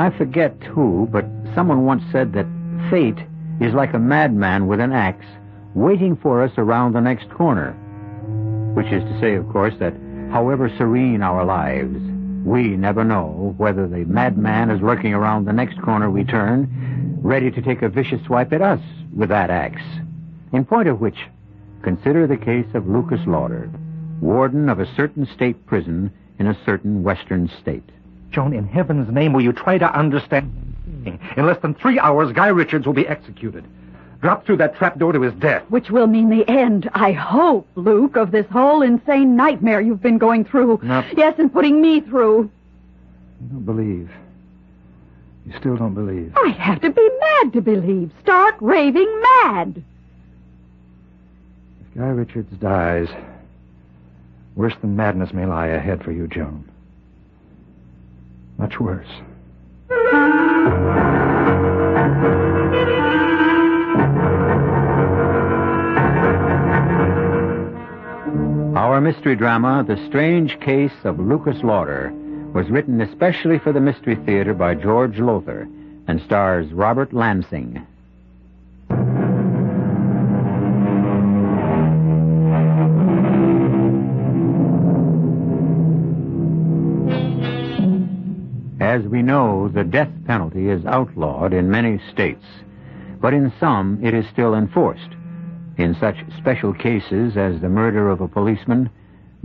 I forget who, but someone once said that fate is like a madman with an axe waiting for us around the next corner. Which is to say, of course, that however serene our lives, we never know whether the madman is lurking around the next corner we turn, ready to take a vicious swipe at us with that axe. In point of which, consider the case of Lucas Lauder, warden of a certain state prison in a certain western state. Joan, in heaven's name, will you try to understand? In less than three hours, Guy Richards will be executed. Drop through that trapdoor to his death. Which will mean the end, I hope, Luke, of this whole insane nightmare you've been going through. No. Yes, and putting me through. You don't believe. You still don't believe. I have to be mad to believe. Stark raving mad. If Guy Richards dies, worse than madness may lie ahead for you, Joan. Much worse. Our mystery drama, The Strange Case of Lucas Lauder, was written especially for the Mystery Theater by George Lowther and stars Robert Lansing. As we know, the death penalty is outlawed in many states, but in some it is still enforced. In such special cases as the murder of a policeman,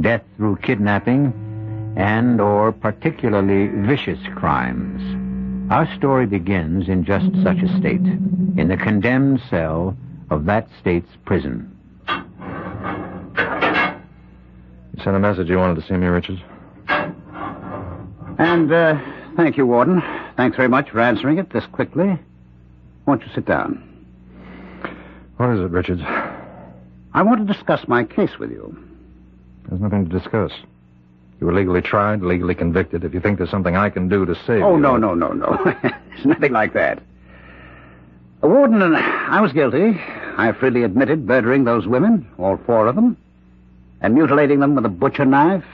death through kidnapping, and or particularly vicious crimes. Our story begins in just such a state, in the condemned cell of that state's prison. You sent a message you wanted to see me, Richards? And, uh, thank you, Warden. Thanks very much for answering it this quickly. Won't you sit down? What is it, Richards? I want to discuss my case with you. There's nothing to discuss. You were legally tried, legally convicted. If you think there's something I can do to save Oh, you... no, no, no, no. There's nothing like that. Uh, Warden, and I was guilty. I freely admitted murdering those women, all four of them, and mutilating them with a butcher knife.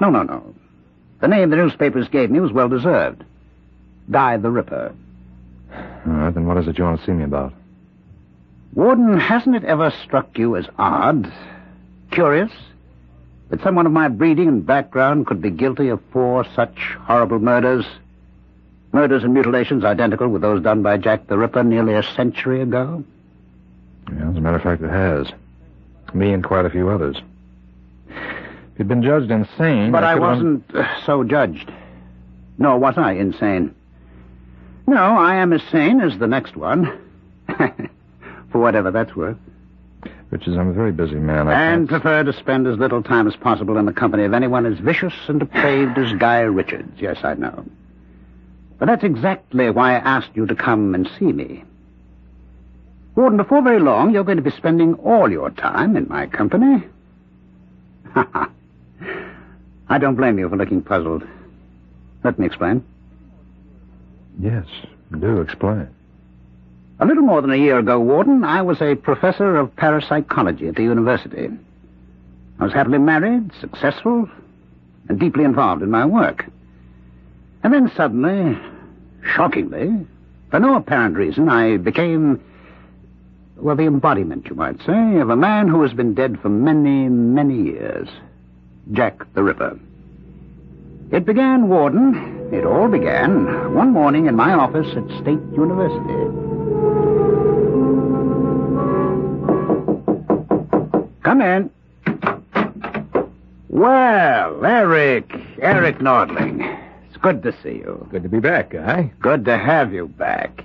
No, no, no. The name the newspapers gave me was well deserved. Guy the Ripper. All right, then what is it you want to see me about? Warden, hasn't it ever struck you as odd, curious, that someone of my breeding and background could be guilty of four such horrible murders? Murders and mutilations identical with those done by Jack the Ripper nearly a century ago? Yeah, as a matter of fact, it has. Me and quite a few others. You'd been judged insane... But I could've- wasn't uh, so judged. Nor was I insane. No, I am as sane as the next one. For whatever that's worth. Richards, I'm a very busy man. I and can't- prefer to spend as little time as possible in the company of anyone as vicious and depraved as Guy Richards. Yes, I know. But that's exactly why I asked you to come and see me. Warden, before very long, you're going to be spending all your time in my company. I don't blame you for looking puzzled. Let me explain. Yes, do explain. A little more than a year ago, Warden, I was a professor of parapsychology at the university. I was happily married, successful, and deeply involved in my work. And then suddenly, shockingly, for no apparent reason, I became, well, the embodiment, you might say, of a man who has been dead for many, many years. Jack the Ripper. It began, Warden, it all began one morning in my office at State University. Come in. Well, Eric, Eric Nordling. It's good to see you. Good to be back, Guy. Good to have you back.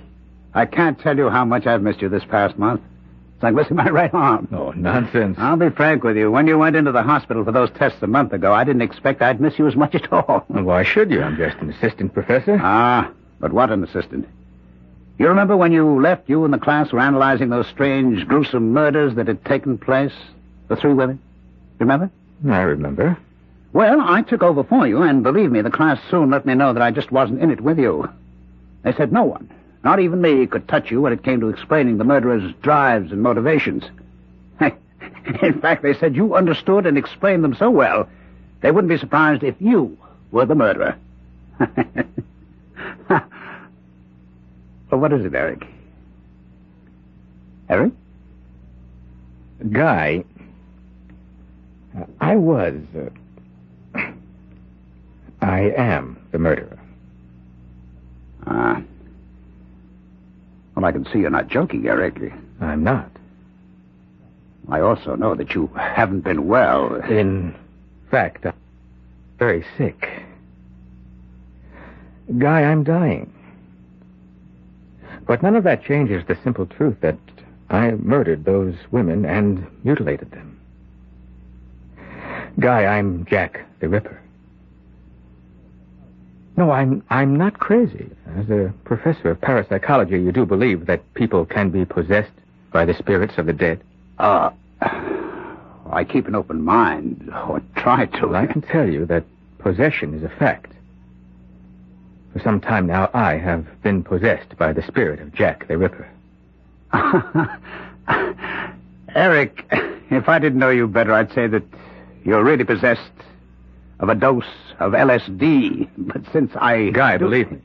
I can't tell you how much I've missed you this past month. Like missing my right arm. Oh, nonsense. I'll be frank with you. When you went into the hospital for those tests a month ago, I didn't expect I'd miss you as much at all. Well, why should you? I'm just an assistant professor. Ah, but what an assistant. You remember when you left, you and the class were analyzing those strange, gruesome murders that had taken place? The three women? Remember? I remember. Well, I took over for you, and believe me, the class soon let me know that I just wasn't in it with you. They said no one, not even me, could touch you when it came to explaining the murderer's drives and motivations. in fact, they said you understood and explained them so well, they wouldn't be surprised if you were the murderer. well, what is it, Eric? Eric? Guy, I was. Uh, I am the murderer. Ah. Well, I can see you're not joking, Eric. I'm not. I also know that you haven't been well. In fact, I'm very sick. Guy, I'm dying. But none of that changes the simple truth that I murdered those women and mutilated them. Guy, I'm Jack the Ripper. No, I'm I'm not crazy. As a professor of parapsychology, you do believe that people can be possessed by the spirits of the dead. Uh, I keep an open mind, or try to. Well, I can tell you that possession is a fact. For some time now, I have been possessed by the spirit of Jack the Ripper. Eric, if I didn't know you better, I'd say that you're really possessed of a dose of LSD. But since I. Guy, do- believe me.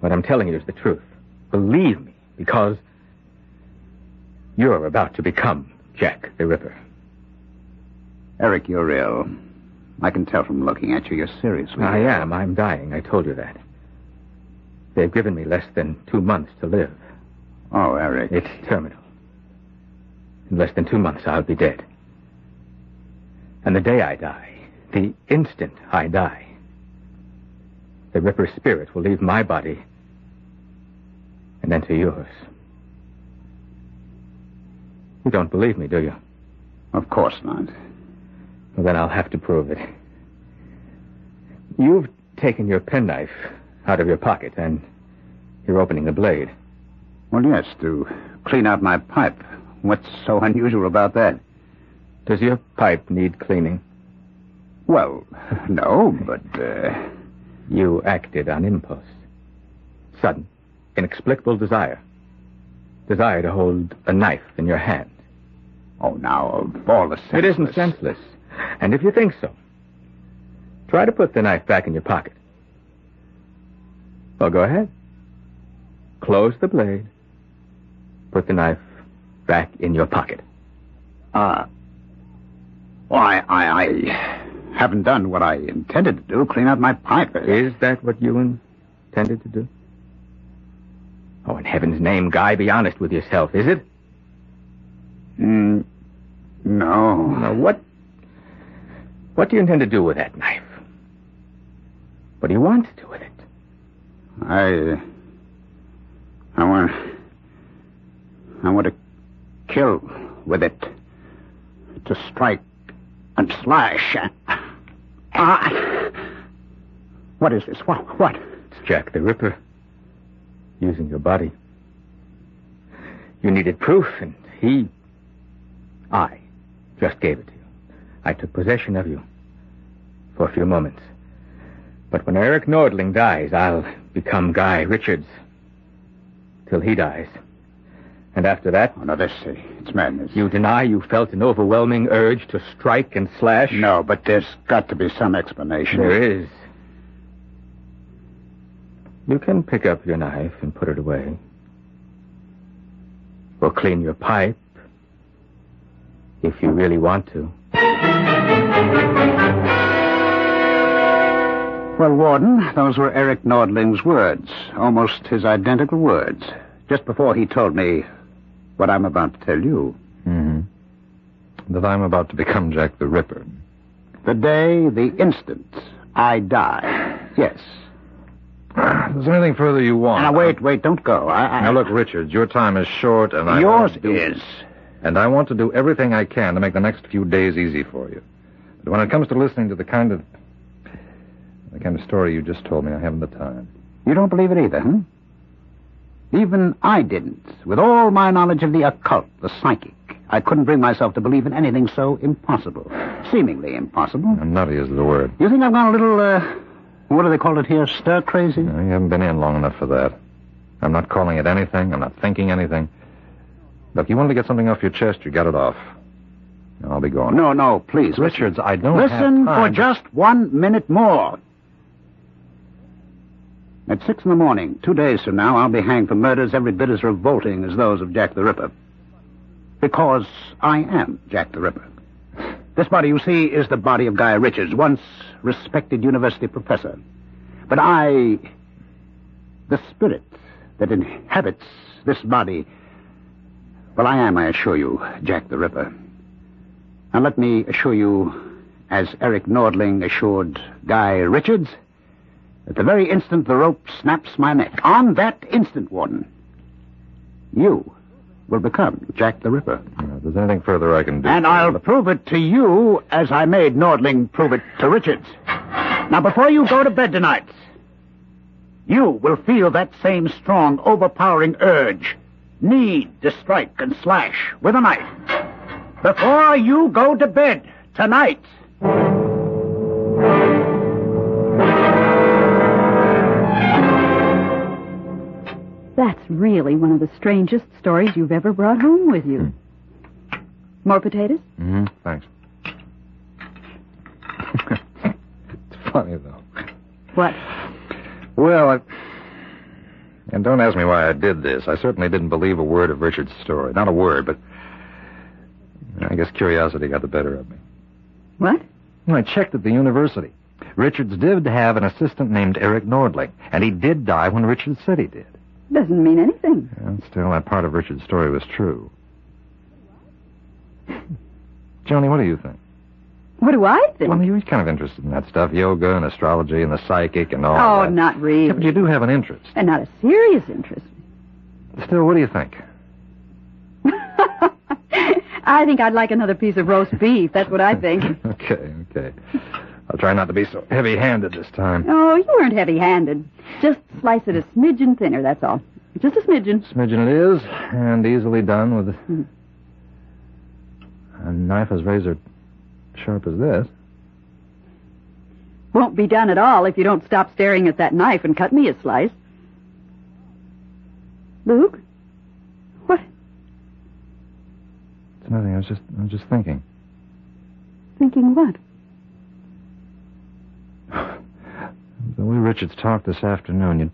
What I'm telling you is the truth. Believe me, because you're about to become Jack the Ripper. Eric, you're ill. I can tell from looking at you you're seriously. I am. I'm dying. I told you that. They've given me less than two months to live. Oh, Eric. It's terminal. In less than two months, I'll be dead. And the day I die, the instant I die, the Ripper's spirit will leave my body and enter yours. You don't believe me, do you? Of course not. Well, then I'll have to prove it. You've taken your penknife out of your pocket and you're opening the blade. Well, yes, to clean out my pipe. What's so unusual about that? Does your pipe need cleaning? Well, no, but, uh, You acted on impulse. Sudden, inexplicable desire. Desire to hold a knife in your hand. oh, now, of all the senseless... It isn't senseless. And if you think so, try to put the knife back in your pocket. Well, go ahead. Close the blade. Put the knife back in your pocket. Uh, why, I, I haven't done what I intended to do, clean out my pipe. Is that what you intended to do? Oh, in heaven's name, Guy, be honest with yourself, is it? Mm, no. Now, what... What do you intend to do with that knife? What do you want to do with it? I, I want, I want to kill with it, to strike and slash. Ah, what is this? What? What? It's Jack the Ripper. Using your body. You needed proof, and he... I just gave it to you. I took possession of you for a few moments. But when Eric Nordling dies, I'll become Guy Richards. Till he dies. And after that, Oh, no, this, uh, it's madness. you deny you felt an overwhelming urge to strike and slash? No, but there's got to be some explanation. There is. You can pick up your knife and put it away. Or clean your pipe. If you really want to. Well, Warden, those were Eric Nordling's words, almost his identical words, just before he told me what I'm about to tell you. Mm-hmm. That I'm about to become Jack the Ripper. The day, the instant I die. Yes. Is there anything further you want. Now, wait, wait, don't go. I, I, Now, look, Richard, your time is short, and I. yours do- is. And I want to do everything I can to make the next few days easy for you. But when it comes to listening to the kind of. the kind of story you just told me, I haven't the time. You don't believe it either, huh? Even I didn't. With all my knowledge of the occult, the psychic, I couldn't bring myself to believe in anything so impossible. Seemingly impossible. Nutty is the word. You think I've gone a little, uh, what do they call it here, stir crazy? No, you haven't been in long enough for that. I'm not calling it anything. I'm not thinking anything. Look, you wanted to get something off your chest, you got it off. I'll be going. No, no, please. Richards, I don't Listen for just one minute more. At six in the morning, two days from now, I'll be hanged for murders every bit as revolting as those of Jack the Ripper. Because I am Jack the Ripper. This body, you see, is the body of Guy Richards, once respected university professor. But I, the spirit that inhabits this body, well, I am, I assure you, Jack the Ripper. And let me assure you, as Eric Nordling assured Guy Richards, at the very instant the rope snaps my neck, on that instant, Warden, you will become Jack the Ripper. Now, if there's anything further I can do. And I'll prove it to you as I made Nordling prove it to Richards. Now, before you go to bed tonight, you will feel that same strong, overpowering urge, need to strike and slash with a knife. Before you go to bed tonight. That's really one of the strangest stories you've ever brought home with you. More potatoes? Mm-hmm. Thanks. it's funny, though. What? Well, I... And don't ask me why I did this. I certainly didn't believe a word of Richard's story. Not a word, but... I guess curiosity got the better of me. What? Well, I checked at the university. Richards did have an assistant named Eric Nordling, and he did die when Richards said he did. Doesn't mean anything. And still, that part of Richard's story was true. Joni, what do you think? What do I think? Well, you're kind of interested in that stuff, yoga and astrology and the psychic and all oh, that. not really. Yeah, but you do have an interest. And not a serious interest. Still, what do you think? I think I'd like another piece of roast beef. That's what I think. okay, okay. I'll try not to be so heavy-handed this time. oh, you weren't heavy-handed. Just slice it a smidgen thinner, that's all. Just a smidgen. Smidgen it is, and easily done with Hmm. a knife as razor sharp as this. Won't be done at all if you don't stop staring at that knife and cut me a slice. Luke? What? It's nothing. I was just, I was just thinking. Thinking what? The way Richards talked this afternoon,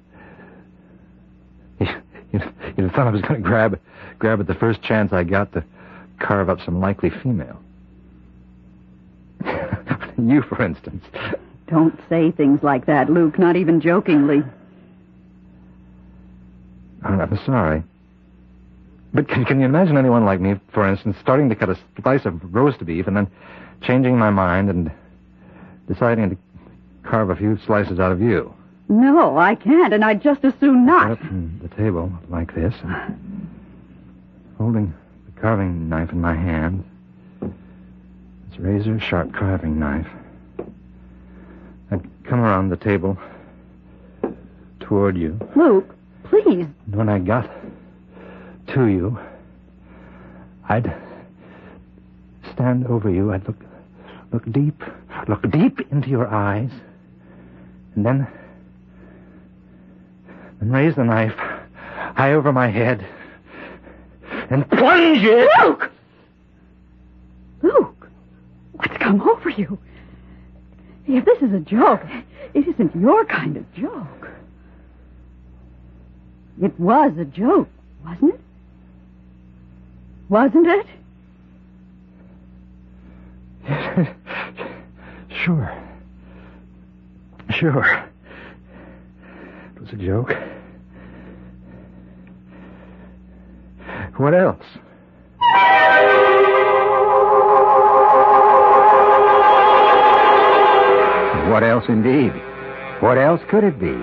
you'd, you'd, you'd have thought I was going to grab, grab at the first chance I got to carve up some likely female. you, for instance. Don't say things like that, Luke, not even jokingly. I'm, I'm sorry. But can, can you imagine anyone like me, for instance, starting to cut a slice of roast beef and then changing my mind and deciding to carve a few slices out of you? No, I can't, and I'd just as soon not. up on mm, the table like this, holding the carving knife in my hand. This razor sharp carving knife. I'd come around the table toward you. Luke, please. And when I got to you, I'd stand over you. I'd look, look deep, look deep into your eyes, and then, then raise the knife high over my head and plunge it. Luke! Luke, what's come over you? If this is a joke, it isn't your kind of joke. It was a joke, wasn't it? Wasn't it? Sure. Sure. It was a joke. What else? What else, indeed? What else could it be?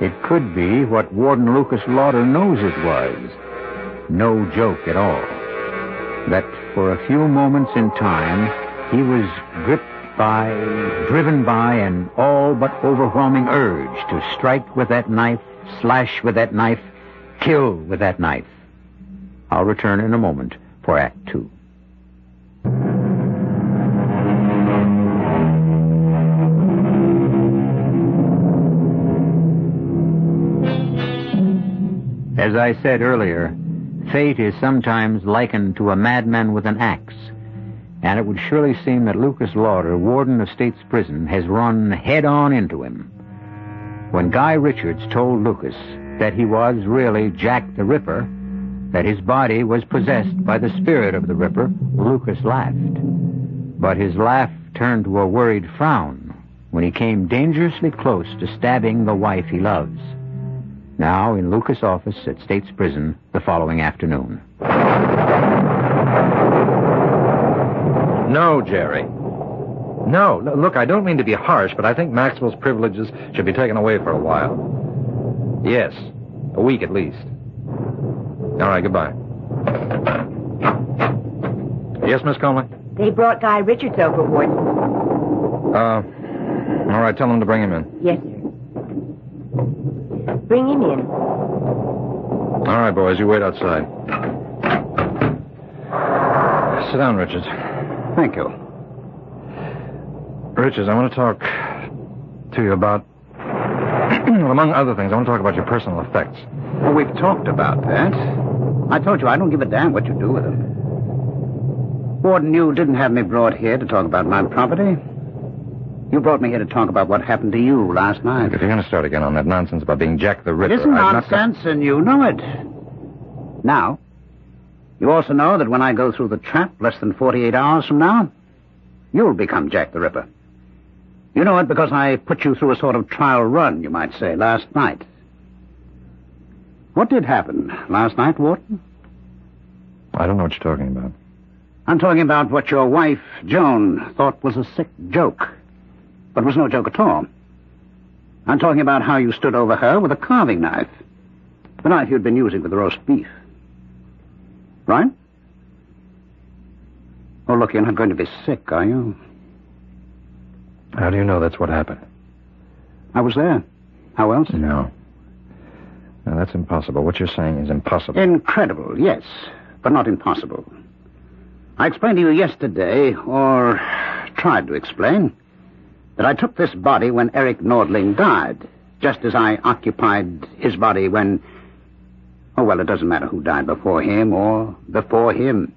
It could be what Warden Lucas Lauder knows it was. No joke at all. That for a few moments in time, he was gripped by, driven by an all but overwhelming urge to strike with that knife, slash with that knife, kill with that knife. I'll return in a moment for Act Two. As I said earlier, fate is sometimes likened to a madman with an axe, and it would surely seem that Lucas Lauder, warden of State's Prison, has run head on into him. When Guy Richards told Lucas that he was really Jack the Ripper, that his body was possessed by the spirit of the Ripper, Lucas laughed. But his laugh turned to a worried frown when he came dangerously close to stabbing the wife he loves. Now in Lucas' office at State's Prison the following afternoon. No, Jerry. No, no, look, I don't mean to be harsh, but I think Maxwell's privileges should be taken away for a while. Yes, a week at least. All right, goodbye. Yes, Miss Conley? They brought Guy Richards over, Warden. Uh, all right, tell him to bring him in. Yes, sir. Bring him in. All right, boys, you wait outside. Sit down, Richards. Thank you. Richards, I want to talk to you about, well, among other things, I want to talk about your personal effects. Well, we've talked about that. I told you I don't give a damn what you do with them. Warden, you didn't have me brought here to talk about my property. You brought me here to talk about what happened to you last night. If you're going to start again on that nonsense about being Jack the Ripper, It isn't I've got- nonsense, and you know it. Now, you also know that when I go through the trap less than 48 hours from now, you'll become Jack the Ripper. You know it because I put you through a sort of trial run, you might say, last night. What did happen last night, Warden? I don't know what you're talking about. I'm talking about what your wife, Joan, thought was a sick joke, but was no joke at all. I'm talking about how you stood over her with a carving knife, the knife you'd been using for the roast beef. Right? Oh, look, you're not going to be sick, are you? How do you know that's what happened? I was there. How else? No. No, that's impossible. What you're saying is impossible. Incredible, yes, but not impossible. I explained to you yesterday, or tried to explain, that I took this body when Eric Nordling died, just as I occupied his body when. Oh, well, it doesn't matter who died before him or before him.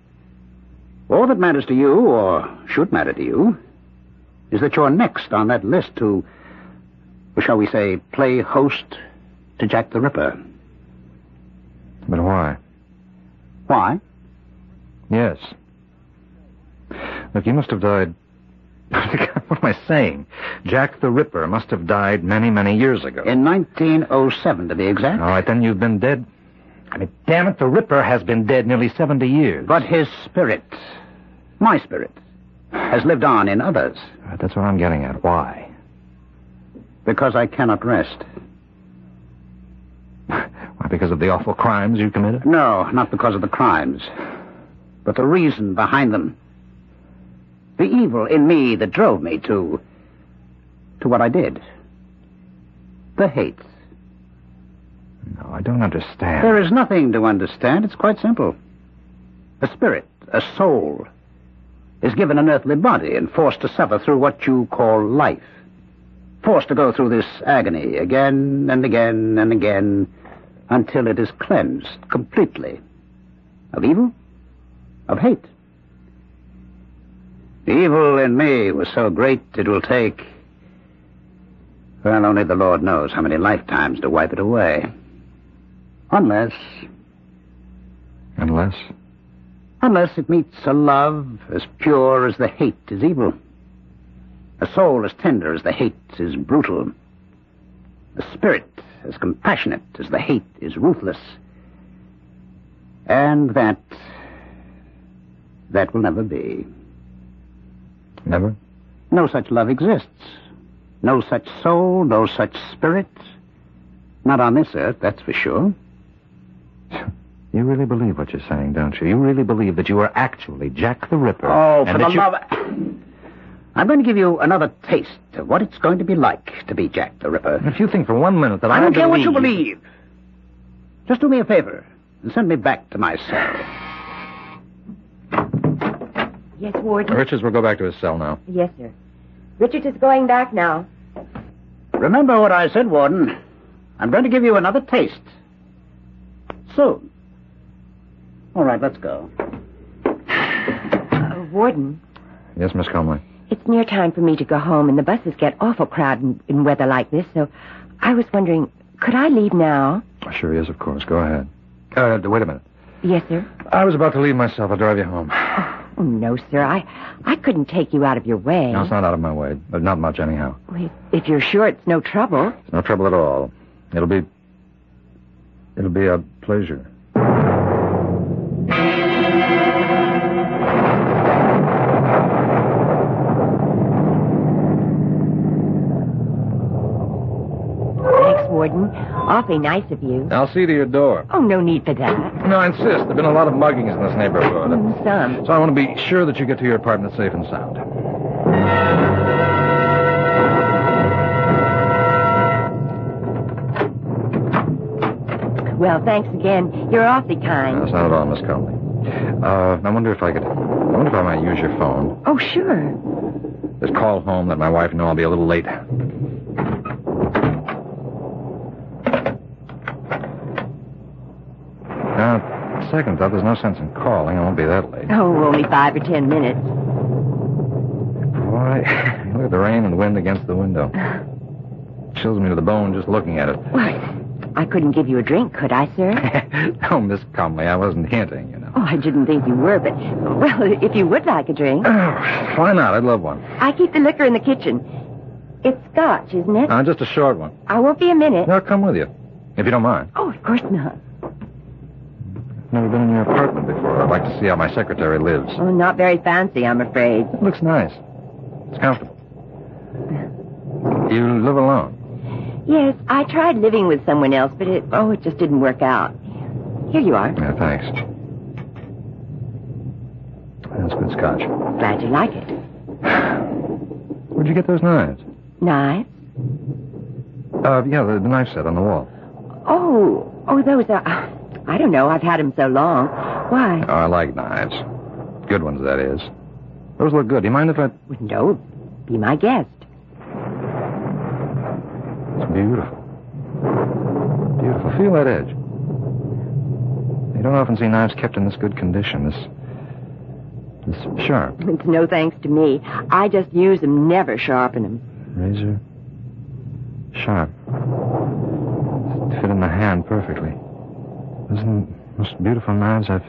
All that matters to you, or should matter to you, is that you're next on that list to, shall we say, play host to Jack the Ripper. But why? Why? Yes. Look, you must have died. what am I saying? Jack the Ripper must have died many, many years ago. In 1907, to be exact. All right, then you've been dead. I mean, damn it, the Ripper has been dead nearly 70 years. But his spirit, my spirit, has lived on in others right, that's what I'm getting at. Why? because I cannot rest. Why, because of the awful crimes you committed? No, not because of the crimes, but the reason behind them. The evil in me that drove me to. to what I did. The hate. No, I don't understand. There is nothing to understand. It's quite simple. A spirit, a soul, is given an earthly body and forced to suffer through what you call life. Forced to go through this agony again and again and again until it is cleansed completely of evil, of hate. The evil in me was so great it will take, well, only the Lord knows how many lifetimes to wipe it away. Unless, Unless? unless it meets a love as pure as the hate is evil. A soul as tender as the hate is brutal. A spirit as compassionate as the hate is ruthless. And that, that will never be. Never? No such love exists. No such soul, no such spirit, Not on this earth, that's for sure. You really believe what you're saying, don't you? You really believe that you are actually Jack the Ripper. Oh, and for that the you- love... I'm going to give you another taste of what it's going to be like to be Jack the Ripper. If you think for one minute that I, I don't care what you believe- believe. Just do me a favor and send me back to my cell. Yes, Warden? Richards will go back to his cell now. Yes, sir. Richards is going back now. Remember what I said, Warden. I'm going to give you another taste. Soon. All right, let's go. Uh, Warden, Yes, Miss Conway. it's near time for me to go home, and the buses get awful crowded in, in weather like this, so I was wondering, could I leave now? Sure, yes, of course. Go ahead. Uh, wait a minute. Yes, sir. I was about to leave myself. I'll drive you home. Oh, no, sir. I, I couldn't take you out of your way. No, it's not out of my way, but not much anyhow. If- If you're sure it's no trouble. It's no trouble at all. It'll be. It'll be a pleasure. Thanks, Warden. Awfully nice of you. I'll see to your door. Oh, no need for that. No, I insist. There have been a lot of muggings in this neighborhood. Mm, Some. So I want to be sure that you get to your apartment safe and sound. Well, thanks again. You're awfully kind. That's not at all, Miss Conley. Uh, I wonder if I could. I wonder if I might use your phone. Oh, sure. Just call home, let my wife know I'll be a little late. Now, second thought, there's no sense in calling. I won't be that late. Oh, only five or ten minutes. Boy, look at the rain and wind against the window. Chills me to the bone just looking at it. Why, I couldn't give you a drink, could I, sir? oh, Miss Conley, I wasn't hinting, you know. Oh, I didn't think you were, but, well, if you would like a drink. Oh, Why not? I'd love one. I keep the liquor in the kitchen. It's scotch, isn't it? Uh, just a short one. I won't be a minute. I'll come with you, if you don't mind. Oh, of course not. Never been in your apartment before. I'd like to see how my secretary lives. Oh, not very fancy, I'm afraid. It looks nice. It's comfortable. You live alone? Yes, I tried living with someone else, but it, oh, it just didn't work out. Here you are. Yeah, thanks. That's good scotch. Glad you like it. Where'd you get those knives? Knives? Uh, yeah, the, the knife set on the wall. Oh, oh, those are. I don't know. I've had them so long. Why? Oh, I like knives. Good ones, that is. Those look good. Do you mind if I... No, be my guest. It's beautiful. Beautiful. Feel that edge. You don't often see knives kept in this good condition. This... This sharp. It's no thanks to me. I just use them, never sharpen them. Razor. Sharp. Fit in the hand perfectly. Those are the most beautiful knives I've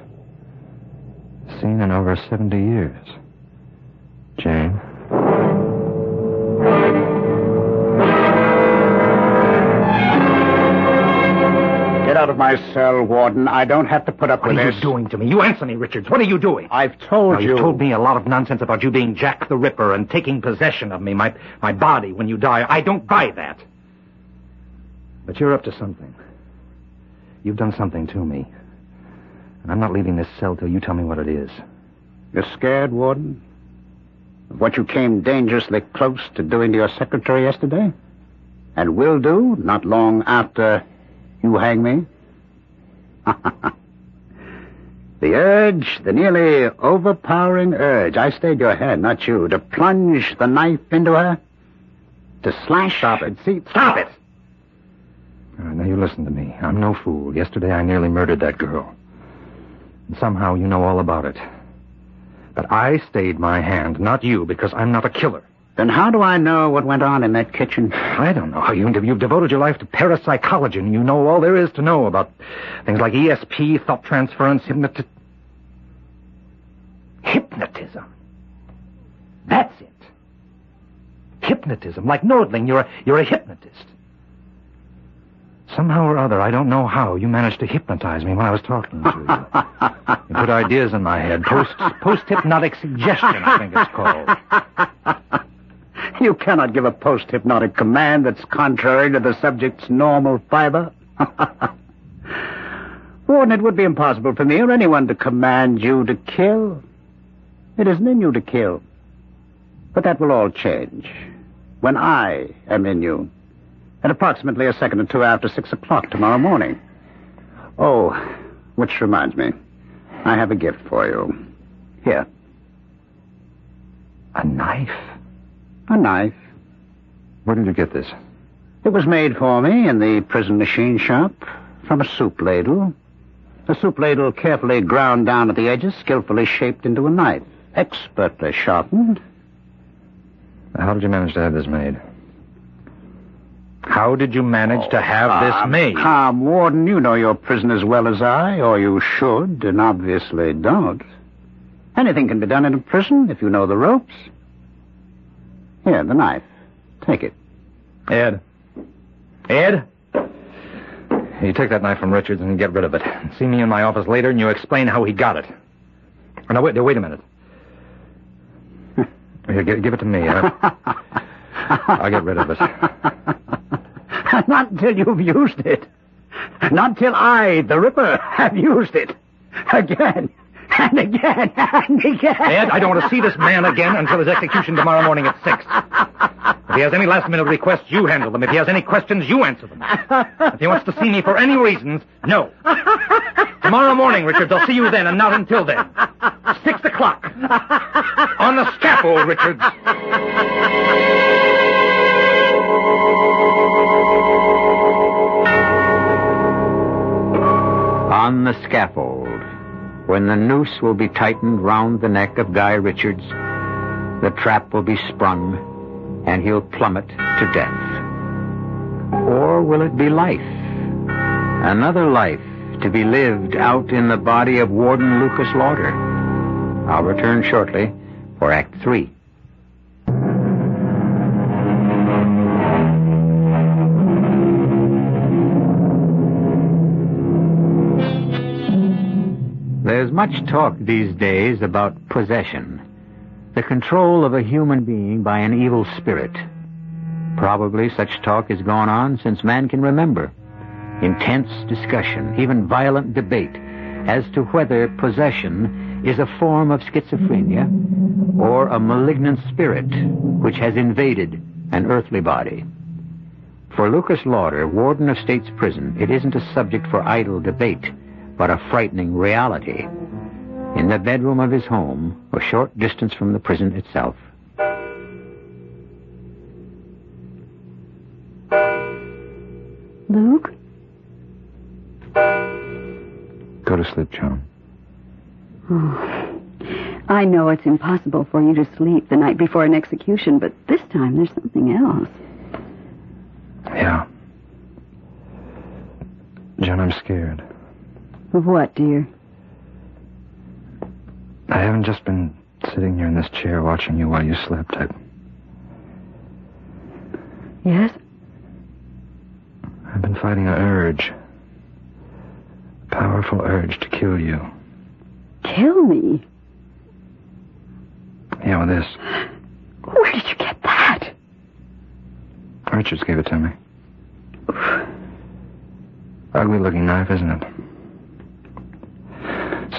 seen in over 70 years. Jane. Of my cell, Warden. I don't have to put up with. this. What are you doing to me? You answer me, Richards. What are you doing? I've told Now, you. you've told me a lot of nonsense about you being Jack the Ripper and taking possession of me, my, my body, when you die. I don't buy that. But you're up to something. You've done something to me. And I'm not leaving this cell till you tell me what it is. You're scared, Warden? Of what you came dangerously close to doing to your secretary yesterday? And will do not long after you hang me? the urge, the nearly overpowering urge. I stayed your hand, not you. To plunge the knife into her? To slash. Stop it. See, Stop it! Right, now you listen to me. I'm no fool. Yesterday I nearly murdered that girl. And somehow you know all about it. But I stayed my hand, not you, because I'm not a killer. Then how do I know what went on in that kitchen? I don't know how you, you've devoted your life to parapsychology, and you know all there is to know about things like ESP, thought transference, hypnoti- hypnotism. That's it. Hypnotism, like Nordling, you're a, you're a hypnotist. Somehow or other, I don't know how, you managed to hypnotize me when I was talking to you. You put ideas in my head. Post post hypnotic suggestion, I think it's called. You cannot give a post-hypnotic command that's contrary to the subject's normal fiber. Warden, it would be impossible for me or anyone to command you to kill. It isn't in you to kill. But that will all change when I am in you, at approximately a second or two after six o'clock tomorrow morning. Oh, which reminds me, I have a gift for you. Here. A knife? A knife. Where did you get this? It was made for me in the prison machine shop from a soup ladle. A soup ladle carefully ground down at the edges, skillfully shaped into a knife, expertly sharpened. How did you manage to have this made? How did you manage to have this oh, made? Calm, Warden. You know your prison as well as I, or you should, and obviously don't. Anything can be done in a prison if you know the ropes. Here, the knife. Take it. Ed. Ed? You take that knife from Richards and get rid of it. See me in my office later and you explain how he got it. Oh, now, wait, wait a minute. Here, give, give it to me. I'll, I'll get rid of it. Not until you've used it. Not till I, the Ripper, have used it. Again. And again. And again. Ed, I don't want to see this man again until his execution tomorrow morning at six. If he has any last minute requests, you handle them. If he has any questions, you answer them. If he wants to see me for any reasons, no. Tomorrow morning, Richards, I'll see you then, and not until then. Six o'clock. On the scaffold, Richards. On the scaffold, when the noose will be tightened round the neck of Guy Richards, the trap will be sprung, and he'll plummet to death. Or will it be life? Another life to be lived out in the body of Warden Lucas Lauder. I'll return shortly for Act Three. Much talk these days about possession, the control of a human being by an evil spirit. Probably such talk has gone on since man can remember. Intense discussion, even violent debate, as to whether possession is a form of schizophrenia or a malignant spirit which has invaded an earthly body. For Lucas Lauder, warden of State's Prison, it isn't a subject for idle debate, but a frightening reality. In the bedroom of his home, a short distance from the prison itself. Luke? Go to sleep, Joan. Oh. I know it's impossible for you to sleep the night before an execution, but this time there's something else. Yeah. Joan, I'm scared. Of what, dear? I haven't just been sitting here in this chair watching you while you slept. I, Yes? I've been fighting an urge. A powerful urge to kill you. Kill me? Yeah, with this. Where did you get that? Richards gave it to me. Ugly looking knife, isn't it?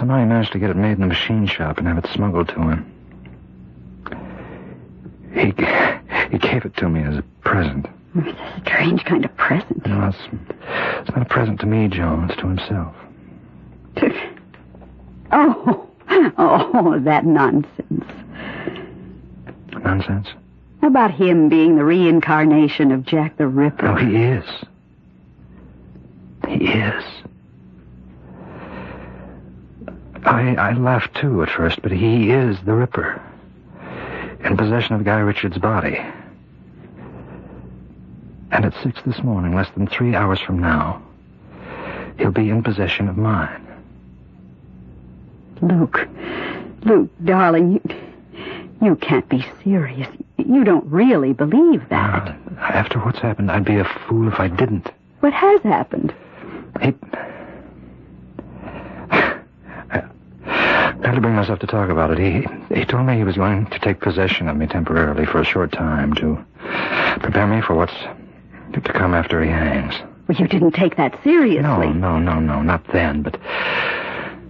Somehow he managed to get it made in the machine shop and have it smuggled to him. He, he gave it to me as a present. It's a strange kind of present. No, it's, it's not a present to me, Joan. It's to himself. Oh, oh, that nonsense. Nonsense? About him being the reincarnation of Jack the Ripper. Oh, he is. He is. I, I laughed too at first, but he is the Ripper. In possession of Guy Richards' body. And at six this morning, less than three hours from now, he'll be in possession of mine. Luke, Luke, darling, you, you can't be serious. You don't really believe that. Uh, after what's happened, I'd be a fool if I didn't. What has happened? It. I had to bring myself to talk about it. He he told me he was going to take possession of me temporarily for a short time to prepare me for what's to come after he hangs. Well, you didn't take that seriously. No, no, no, no, not then. But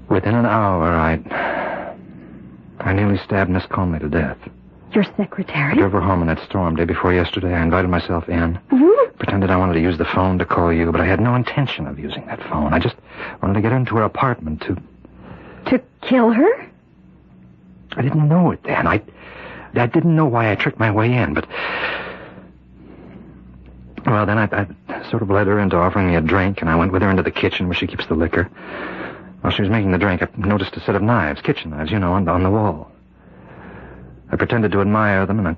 within an hour, I I nearly stabbed Miss Conley to death. Your I secretary? drove her home in that storm day before yesterday. I invited myself in. You? Pretended I wanted to use the phone to call you, but I had no intention of using that phone. I just wanted to get into her apartment to. To kill her? I didn't know it then. I, I didn't know why I tricked my way in, but. Well, then I, I sort of led her into offering me a drink, and I went with her into the kitchen where she keeps the liquor. While she was making the drink, I noticed a set of knives, kitchen knives, you know, on, on the wall. I pretended to admire them, and I,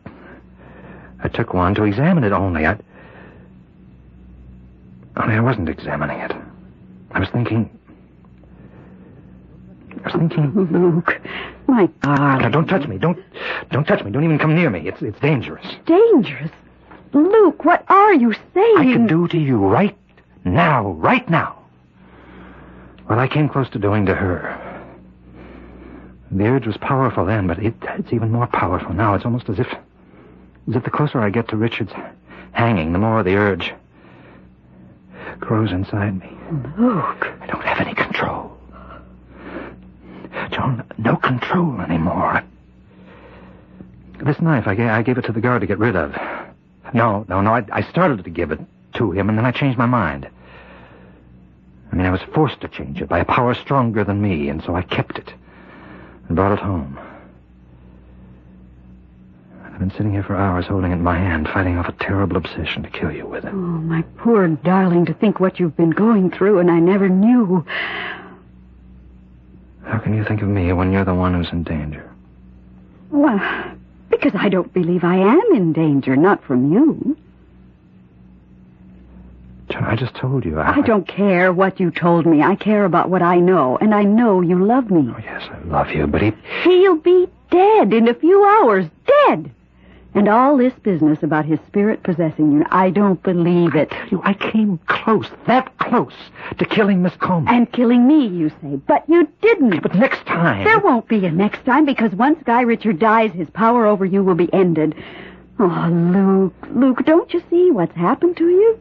I took one to examine it only. I, only I wasn't examining it. I was thinking. Was thinking. Luke, my ah, Now, don't touch me. Don't, don't touch me. Don't even come near me. It's, it's dangerous. Dangerous. Luke, what are you saying? I can do to you right now, right now. What I came close to doing to her. The urge was powerful then, but it, it's even more powerful now. It's almost as if, as if the closer I get to Richard's hanging, the more the urge grows inside me. Luke. I don't have any control. No control anymore. This knife, I gave, I gave it to the guard to get rid of. No, no, no, I, I started to give it to him, and then I changed my mind. I mean, I was forced to change it by a power stronger than me, and so I kept it and brought it home. I've been sitting here for hours holding it in my hand, fighting off a terrible obsession to kill you with it. Oh, my poor darling, to think what you've been going through, and I never knew. How can you think of me when you're the one who's in danger? Well, because I don't believe I am in danger, not from you. I just told you. I, I don't care what you told me. I care about what I know, and I know you love me. Oh, yes, I love you, but he... He'll be dead in a few hours. Dead! And all this business about his spirit possessing you, I don't believe it. tell you, I came close, that close, to killing Miss Coleman. And killing me, you say. But you didn't. But next time... There won't be a next time because once Guy Richard dies, his power over you will be ended. Oh, Luke, Luke, don't you see what's happened to you?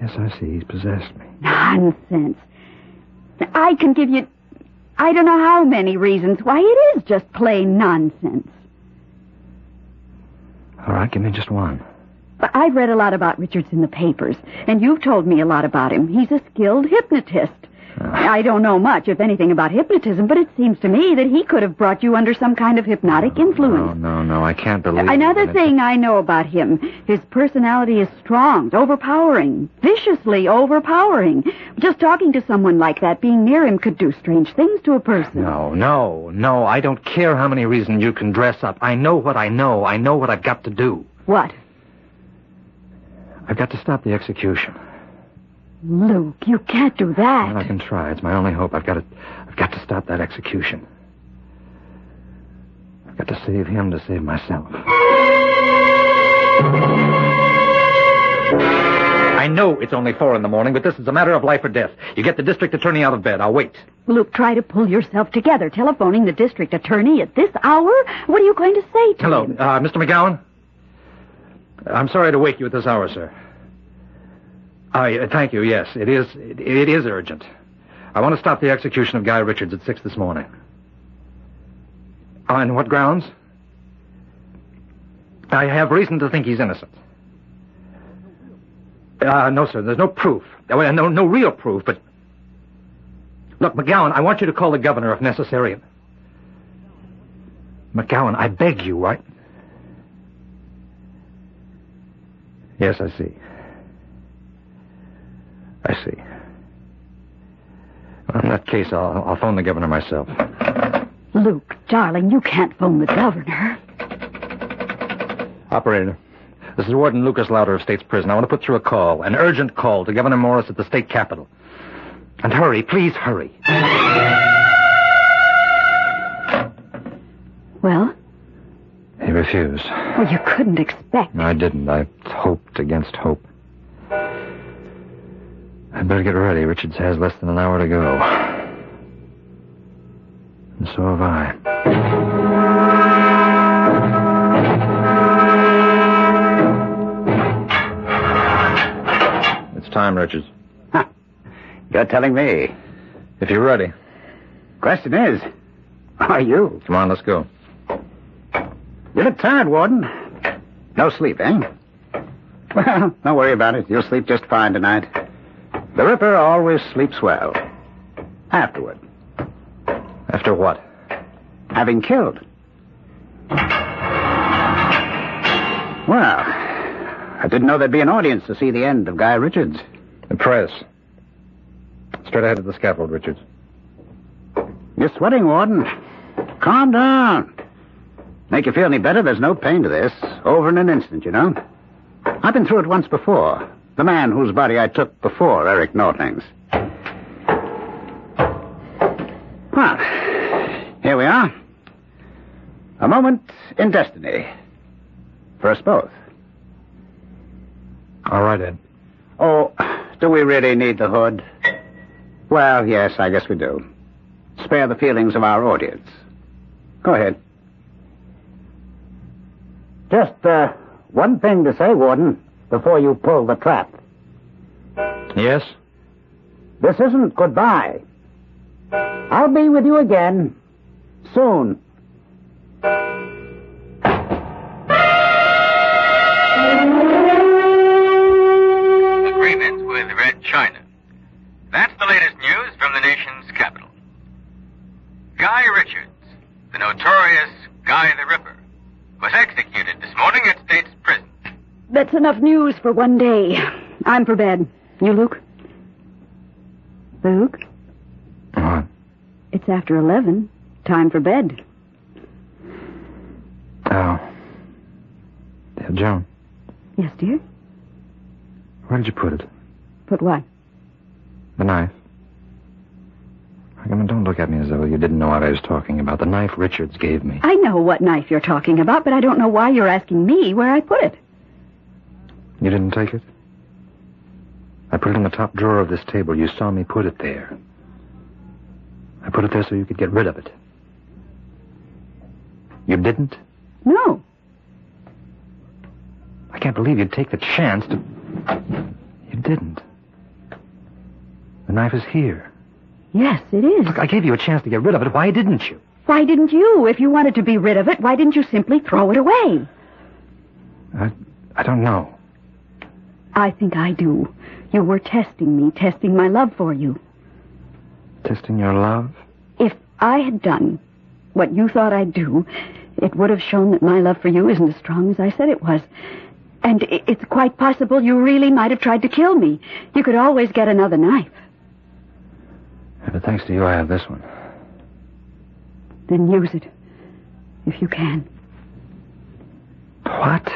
Yes, I see. He's possessed me. Nonsense. I can give you I don't know how many reasons why it is just plain nonsense. All right, give me just one. But I've read a lot about Richards in the papers, and you've told me a lot about him. He's a skilled hypnotist. Uh, I don't know much, if anything, about hypnotism, but it seems to me that he could have brought you under some kind of hypnotic influence. No, no, no, I can't believe Another it. thing I know about him, his personality is strong, overpowering, viciously overpowering. Just talking to someone like that, being near him, could do strange things to a person. No, no, no. I don't care how many reasons you can dress up. I know what I know. I know what I've got to do. What? I've got to stop the execution. Luke, you can't do that. Well, I can try. It's my only hope. I've got to, I've got to stop that execution. I've got to save him to save myself. I know it's only four in the morning, but this is a matter of life or death. You get the district attorney out of bed. I'll wait. Luke, try to pull yourself together. Telephoning the district attorney at this hour? What are you going to say to Hello, him? uh, Mr. McGowan. I'm sorry to wake you at this hour, sir. I uh, thank you. Yes, it is. It, it is urgent. I want to stop the execution of Guy Richards at six this morning. On what grounds? I have reason to think he's innocent. Uh, no, sir. There's no proof. Well, No, no real proof. But look, McGowan, I want you to call the governor if necessary. McGowan, I beg you, right? Yes, I see. I see. Well, in that case, I'll, I'll phone the governor myself. Luke, darling, you can't phone the governor. Operator, this is Warden Lucas Lauder of State's Prison. I want to put through a call, an urgent call to Governor Morris at the state capitol. And hurry, please hurry. Well, He refused. well, you couldn't expect. No, I didn't. I hoped against hope. I'd better get ready. Richards has less than an hour to go. And so have I. It's time, Richards. You're telling me. If you're ready. Question is, are you? Come on, let's go. You look tired, Warden. No sleep, eh? Well, don't worry about it. You'll sleep just fine tonight. The Ripper always sleeps well. Afterward. After what? Having killed. Well, I didn't know there'd be an audience to see the end of Guy Richards. The press. Straight ahead to the scaffold, Richards. You're sweating, Warden. Calm down. Make you feel any better, there's no pain to this. Over in an instant, you know. I've been through it once before. The man whose body I took before Eric Nortling's. Well, here we are. A moment in destiny. For us both. All right, Ed. Oh, do we really need the hood? Well, yes, I guess we do. Spare the feelings of our audience. Go ahead. Just, uh, one thing to say, Warden, before you pull the trap. Yes? This isn't goodbye. I'll be with you again. Soon. Agreement with Red China. That's the latest news from the nation's capital. Guy Richards, the notorious Guy the Ripper, was executed this morning at State's Prison. That's enough news for one day. I'm for bed. You, Luke? Luke? What? It's after 11. Time for bed. Oh. Yeah, Joan, Yes, dear? where did you put it? Put what? The knife. I mean, don't look at me as though you didn't know what I was talking about. The knife Richards gave me. I know what knife you're talking about, but I don't know why you're asking me where I put it. You didn't take it? I put it in the top drawer of this table. You saw me put it there. I put it there so you could get rid of it. You didn't? No. I can't believe you'd take the chance to. You didn't. The knife is here. Yes, it is. Look, I gave you a chance to get rid of it. Why didn't you? Why didn't you? If you wanted to be rid of it, why didn't you simply throw it away? I, I don't know. I think I do. You were testing me, testing my love for you. Testing your love? If I had done what you thought I'd do, it would have shown that my love for you isn't as strong as I said it was. And it's quite possible you really might have tried to kill me. You could always get another knife. Yeah, but thanks to you, I have this one. Then use it, if you can. What?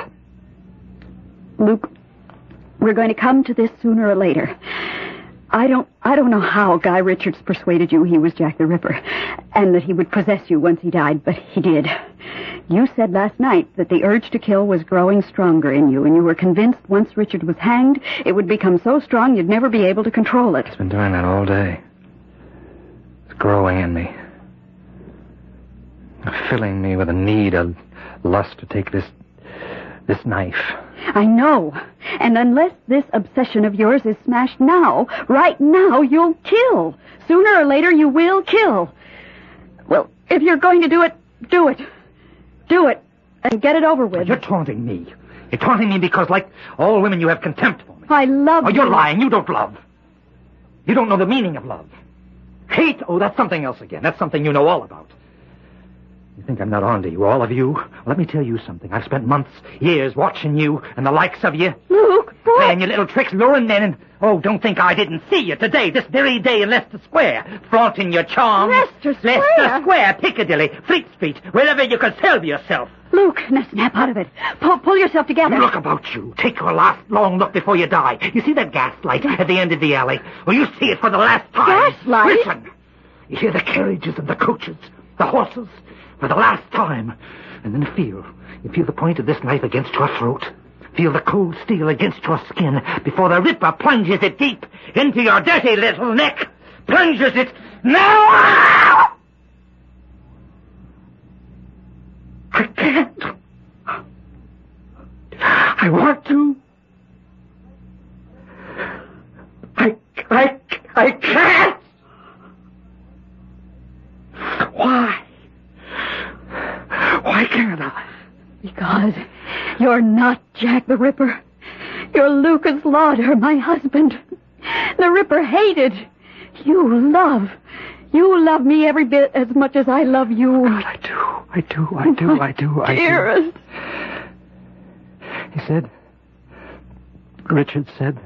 Luke, we're going to come to this sooner or later. I don't I don't know how Guy Richards persuaded you he was Jack the Ripper and that he would possess you once he died, but he did. You said last night that the urge to kill was growing stronger in you, and you were convinced once Richard was hanged, it would become so strong you'd never be able to control it. It's been doing that all day. It's growing in me. Filling me with a need, a lust to take this this knife. I know. And unless this obsession of yours is smashed now, right now, you'll kill. Sooner or later, you will kill. Well, if you're going to do it, do it. Do it. And get it over with. You're taunting me. You're taunting me because, like all women, you have contempt for me. I love Oh, you're you. lying. You don't love. You don't know the meaning of love. Hate? Oh, that's something else again. That's something you know all about. You think I'm not on to you, all of you? Let me tell you something. I've spent months, years watching you and the likes of you. Luke, boy. Playing your little tricks, luring men, and oh, don't think I didn't see you today, this very day in Leicester Square, flaunting your charms. Leicester Square? Leicester Square, Piccadilly, Fleet Street, wherever you could sell yourself. Luke, now snap out of it. Pull, pull yourself together. Look about you. Take your last long look before you die. You see that gaslight at the end of the alley? Well, you see it for the last time. Gas light? Listen. You hear the carriages and the coaches, the horses, for the last time. And then feel. You feel the point of this knife against your throat. Feel the cold steel against your skin before the Ripper plunges it deep into your dirty little neck. Plunges it now! I can't. I want to. I, I, I can't. Why? Why can't I? Because you're not Jack the Ripper. You're Lucas Lauder, my husband. The Ripper hated. You love. You love me every bit as much as I love you. Oh, I do. I do. I do. I do. I do. Dearest. He said, Richard said,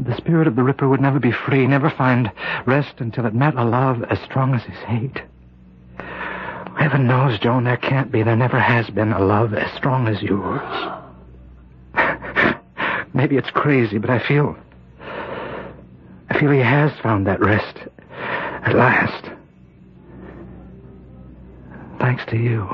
the spirit of the Ripper would never be free, never find rest until it met a love as strong as his hate. Heaven knows, Joan, there can't be, there never has been a love as strong as yours. Maybe it's crazy, but I feel. I feel he has found that rest at last. Thanks to you.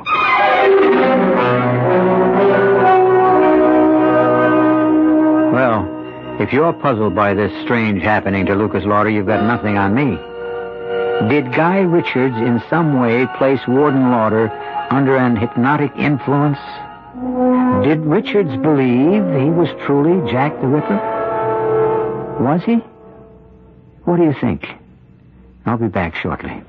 Well, if you're puzzled by this strange happening to Lucas Lauder, you've got nothing on me. Did Guy Richards in some way place Warden Lauder under an hypnotic influence? Did Richards believe he was truly Jack the Ripper? Was he? What do you think? I'll be back shortly.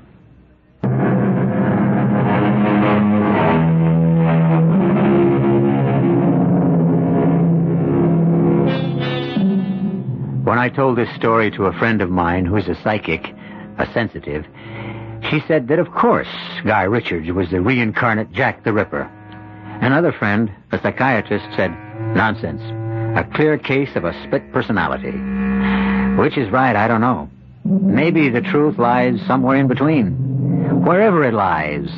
When I told this story to a friend of mine who's a psychic, a sensitive, she said that of course Guy Richards was the reincarnate Jack the Ripper. Another friend, a psychiatrist, said, nonsense. A clear case of a split personality. Which is right, I don't know. Maybe the truth lies somewhere in between. Wherever it lies,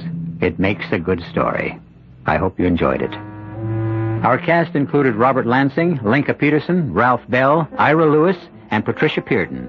it makes a good story. I hope you enjoyed it. Our cast included Robert Lansing, Lenka Peterson, Ralph Bell, Ira Lewis, and Patricia Pearden.